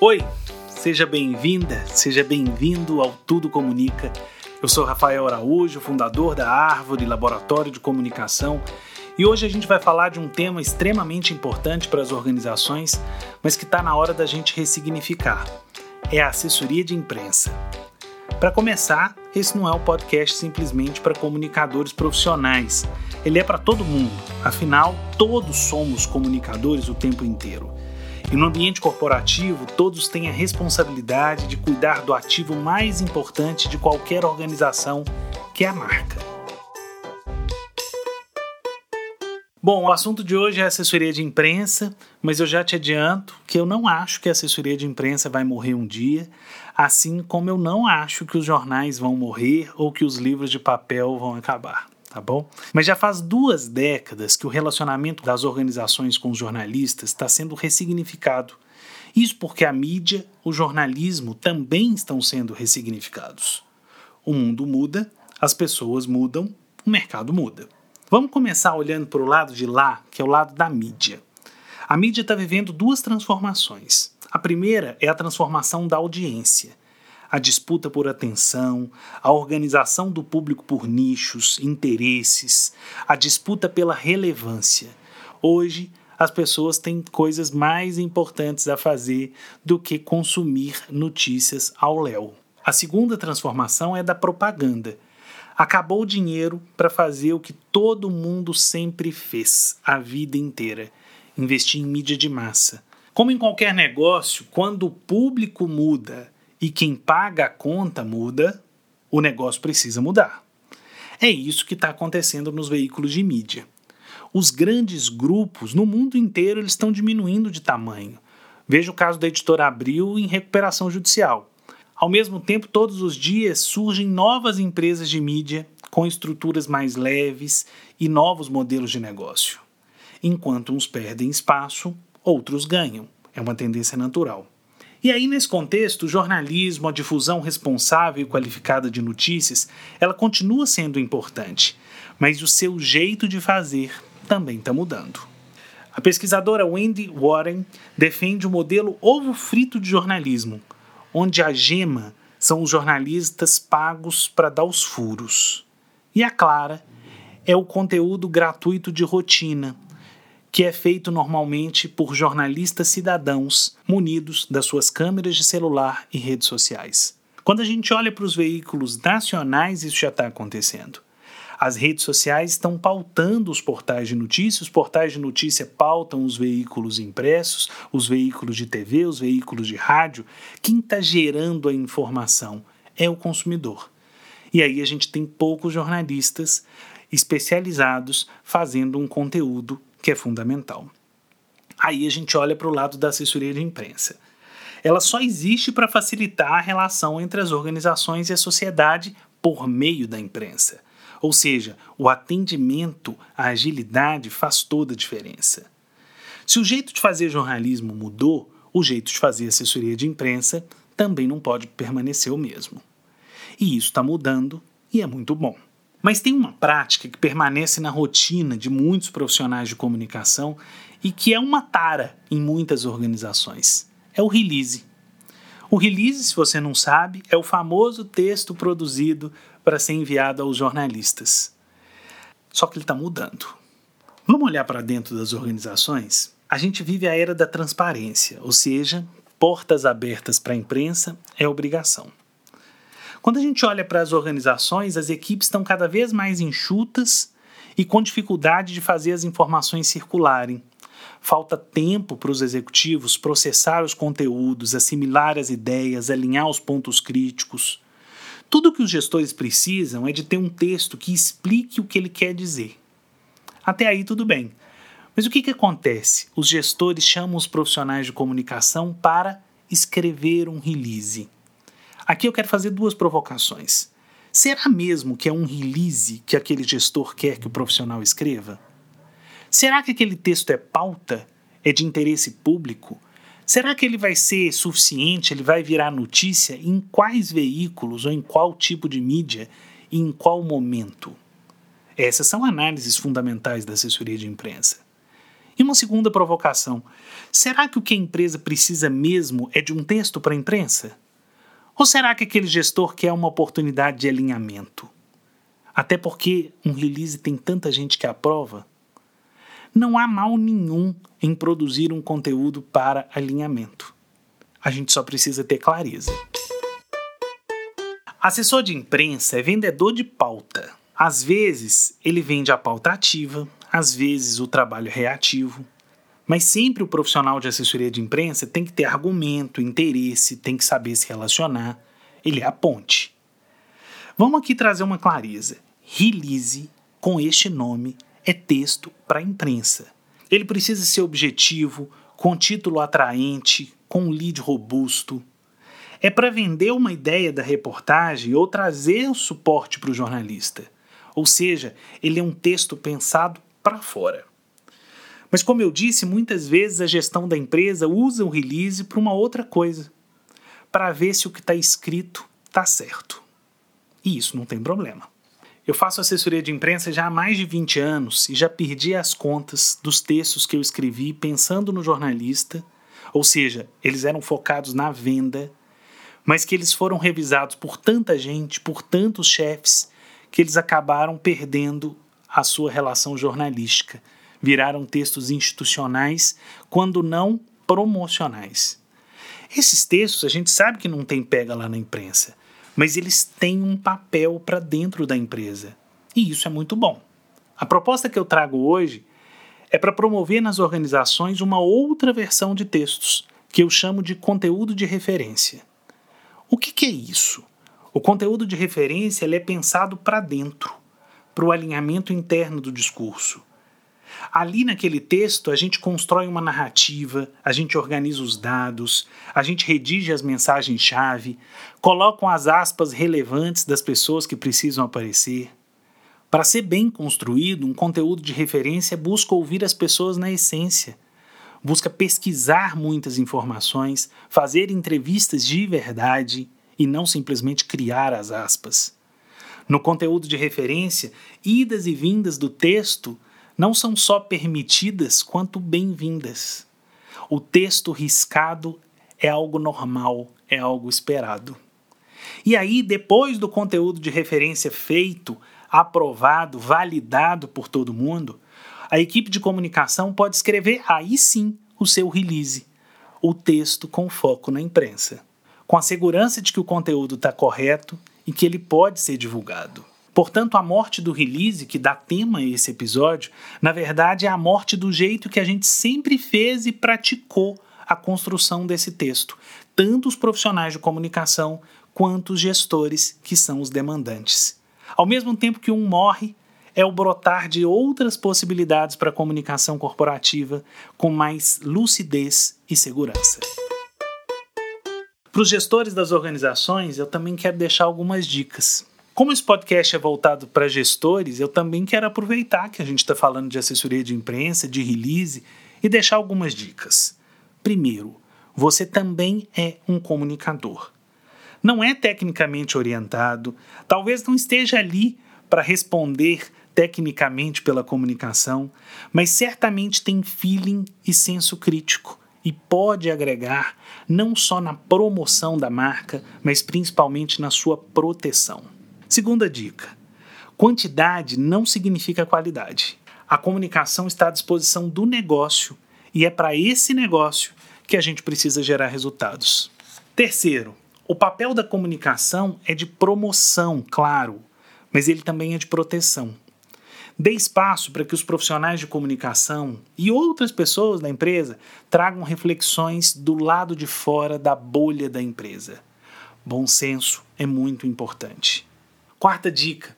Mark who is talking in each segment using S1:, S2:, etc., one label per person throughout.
S1: Oi, seja bem-vinda, seja bem-vindo ao Tudo Comunica. Eu sou Rafael Araújo, fundador da Árvore Laboratório de Comunicação, e hoje a gente vai falar de um tema extremamente importante para as organizações, mas que está na hora da gente ressignificar. É a assessoria de imprensa. Para começar, esse não é um podcast simplesmente para comunicadores profissionais. Ele é para todo mundo, afinal, todos somos comunicadores o tempo inteiro. E no ambiente corporativo, todos têm a responsabilidade de cuidar do ativo mais importante de qualquer organização, que é a marca. Bom, o assunto de hoje é assessoria de imprensa, mas eu já te adianto que eu não acho que a assessoria de imprensa vai morrer um dia, assim como eu não acho que os jornais vão morrer ou que os livros de papel vão acabar tá bom? Mas já faz duas décadas que o relacionamento das organizações com os jornalistas está sendo ressignificado. Isso porque a mídia, o jornalismo também estão sendo ressignificados. O mundo muda, as pessoas mudam, o mercado muda. Vamos começar olhando para o lado de lá, que é o lado da mídia. A mídia está vivendo duas transformações. A primeira é a transformação da audiência a disputa por atenção, a organização do público por nichos, interesses, a disputa pela relevância. Hoje, as pessoas têm coisas mais importantes a fazer do que consumir notícias ao léu. A segunda transformação é da propaganda. Acabou o dinheiro para fazer o que todo mundo sempre fez a vida inteira: investir em mídia de massa. Como em qualquer negócio, quando o público muda e quem paga a conta muda, o negócio precisa mudar. É isso que está acontecendo nos veículos de mídia. Os grandes grupos no mundo inteiro eles estão diminuindo de tamanho. Veja o caso da editora Abril em recuperação judicial. Ao mesmo tempo, todos os dias surgem novas empresas de mídia com estruturas mais leves e novos modelos de negócio. Enquanto uns perdem espaço, outros ganham. É uma tendência natural. E aí, nesse contexto, o jornalismo, a difusão responsável e qualificada de notícias, ela continua sendo importante, mas o seu jeito de fazer também está mudando. A pesquisadora Wendy Warren defende o modelo ovo frito de jornalismo, onde a gema são os jornalistas pagos para dar os furos. E a clara é o conteúdo gratuito de rotina, que é feito normalmente por jornalistas cidadãos munidos das suas câmeras de celular e redes sociais. Quando a gente olha para os veículos nacionais, isso já está acontecendo. As redes sociais estão pautando os portais de notícia, os portais de notícia pautam os veículos impressos, os veículos de TV, os veículos de rádio. Quem está gerando a informação é o consumidor. E aí a gente tem poucos jornalistas especializados fazendo um conteúdo que é fundamental. Aí a gente olha para o lado da assessoria de imprensa. Ela só existe para facilitar a relação entre as organizações e a sociedade por meio da imprensa. Ou seja, o atendimento, a agilidade faz toda a diferença. Se o jeito de fazer jornalismo mudou, o jeito de fazer assessoria de imprensa também não pode permanecer o mesmo. E isso está mudando e é muito bom. Mas tem uma prática que permanece na rotina de muitos profissionais de comunicação e que é uma tara em muitas organizações. É o release. O release, se você não sabe, é o famoso texto produzido para ser enviado aos jornalistas. Só que ele está mudando. Vamos olhar para dentro das organizações? A gente vive a era da transparência, ou seja, portas abertas para a imprensa é obrigação. Quando a gente olha para as organizações, as equipes estão cada vez mais enxutas e com dificuldade de fazer as informações circularem. Falta tempo para os executivos processar os conteúdos, assimilar as ideias, alinhar os pontos críticos. Tudo que os gestores precisam é de ter um texto que explique o que ele quer dizer. Até aí tudo bem. Mas o que, que acontece? Os gestores chamam os profissionais de comunicação para escrever um release. Aqui eu quero fazer duas provocações. Será mesmo que é um release que aquele gestor quer que o profissional escreva? Será que aquele texto é pauta? É de interesse público? Será que ele vai ser suficiente? Ele vai virar notícia? Em quais veículos ou em qual tipo de mídia e em qual momento? Essas são análises fundamentais da assessoria de imprensa. E uma segunda provocação: será que o que a empresa precisa mesmo é de um texto para a imprensa? Ou será que aquele gestor quer uma oportunidade de alinhamento? Até porque um release tem tanta gente que aprova. Não há mal nenhum em produzir um conteúdo para alinhamento. A gente só precisa ter clareza. Assessor de imprensa é vendedor de pauta. Às vezes, ele vende a pauta ativa, às vezes, o trabalho reativo. Mas sempre o profissional de assessoria de imprensa tem que ter argumento, interesse, tem que saber se relacionar. Ele é a ponte. Vamos aqui trazer uma clareza. Release, com este nome, é texto para imprensa. Ele precisa ser objetivo, com título atraente, com lead robusto. É para vender uma ideia da reportagem ou trazer o suporte para o jornalista. Ou seja, ele é um texto pensado para fora. Mas, como eu disse, muitas vezes a gestão da empresa usa o release para uma outra coisa para ver se o que está escrito está certo. E isso não tem problema. Eu faço assessoria de imprensa já há mais de 20 anos e já perdi as contas dos textos que eu escrevi pensando no jornalista, ou seja, eles eram focados na venda, mas que eles foram revisados por tanta gente, por tantos chefes, que eles acabaram perdendo a sua relação jornalística. Viraram textos institucionais, quando não promocionais. Esses textos a gente sabe que não tem pega lá na imprensa mas eles têm um papel para dentro da empresa. E isso é muito bom. A proposta que eu trago hoje é para promover nas organizações uma outra versão de textos, que eu chamo de conteúdo de referência. O que, que é isso? O conteúdo de referência é pensado para dentro, para o alinhamento interno do discurso. Ali naquele texto, a gente constrói uma narrativa, a gente organiza os dados, a gente redige as mensagens-chave, colocam as aspas relevantes das pessoas que precisam aparecer. Para ser bem construído, um conteúdo de referência busca ouvir as pessoas na essência, busca pesquisar muitas informações, fazer entrevistas de verdade e não simplesmente criar as aspas. No conteúdo de referência, idas e vindas do texto não são só permitidas, quanto bem-vindas. O texto riscado é algo normal, é algo esperado. E aí, depois do conteúdo de referência feito, aprovado, validado por todo mundo, a equipe de comunicação pode escrever aí sim o seu release, o texto com foco na imprensa, com a segurança de que o conteúdo está correto e que ele pode ser divulgado. Portanto, a morte do release, que dá tema a esse episódio, na verdade é a morte do jeito que a gente sempre fez e praticou a construção desse texto, tanto os profissionais de comunicação quanto os gestores, que são os demandantes. Ao mesmo tempo que um morre, é o brotar de outras possibilidades para a comunicação corporativa com mais lucidez e segurança. Para os gestores das organizações, eu também quero deixar algumas dicas. Como esse podcast é voltado para gestores, eu também quero aproveitar que a gente está falando de assessoria de imprensa, de release, e deixar algumas dicas. Primeiro, você também é um comunicador. Não é tecnicamente orientado, talvez não esteja ali para responder tecnicamente pela comunicação, mas certamente tem feeling e senso crítico e pode agregar não só na promoção da marca, mas principalmente na sua proteção. Segunda dica: quantidade não significa qualidade. A comunicação está à disposição do negócio e é para esse negócio que a gente precisa gerar resultados. Terceiro, o papel da comunicação é de promoção, claro, mas ele também é de proteção. Dê espaço para que os profissionais de comunicação e outras pessoas da empresa tragam reflexões do lado de fora da bolha da empresa. Bom senso é muito importante. Quarta dica: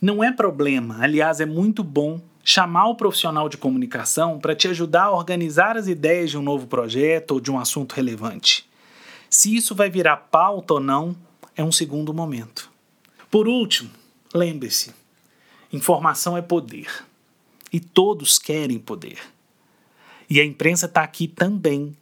S1: não é problema, aliás, é muito bom chamar o profissional de comunicação para te ajudar a organizar as ideias de um novo projeto ou de um assunto relevante. Se isso vai virar pauta ou não, é um segundo momento. Por último, lembre-se: informação é poder. E todos querem poder. E a imprensa está aqui também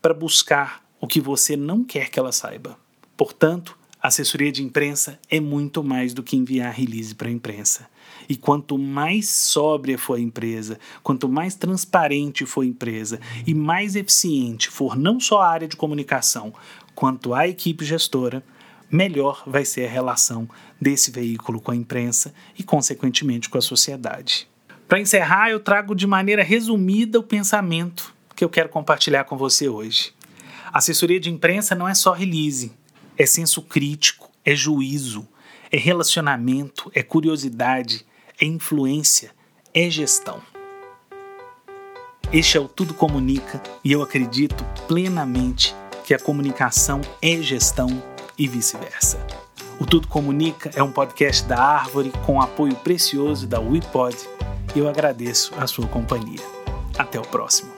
S1: para buscar o que você não quer que ela saiba. Portanto, assessoria de imprensa é muito mais do que enviar release para a imprensa. E quanto mais sóbria for a empresa, quanto mais transparente for a empresa e mais eficiente for não só a área de comunicação, quanto a equipe gestora, melhor vai ser a relação desse veículo com a imprensa e, consequentemente, com a sociedade. Para encerrar, eu trago de maneira resumida o pensamento que eu quero compartilhar com você hoje. Assessoria de imprensa não é só release, é senso crítico, é juízo, é relacionamento, é curiosidade, é influência, é gestão. Este é o Tudo Comunica e eu acredito plenamente que a comunicação é gestão e vice-versa. O Tudo Comunica é um podcast da Árvore com apoio precioso da WePod e eu agradeço a sua companhia. Até o próximo.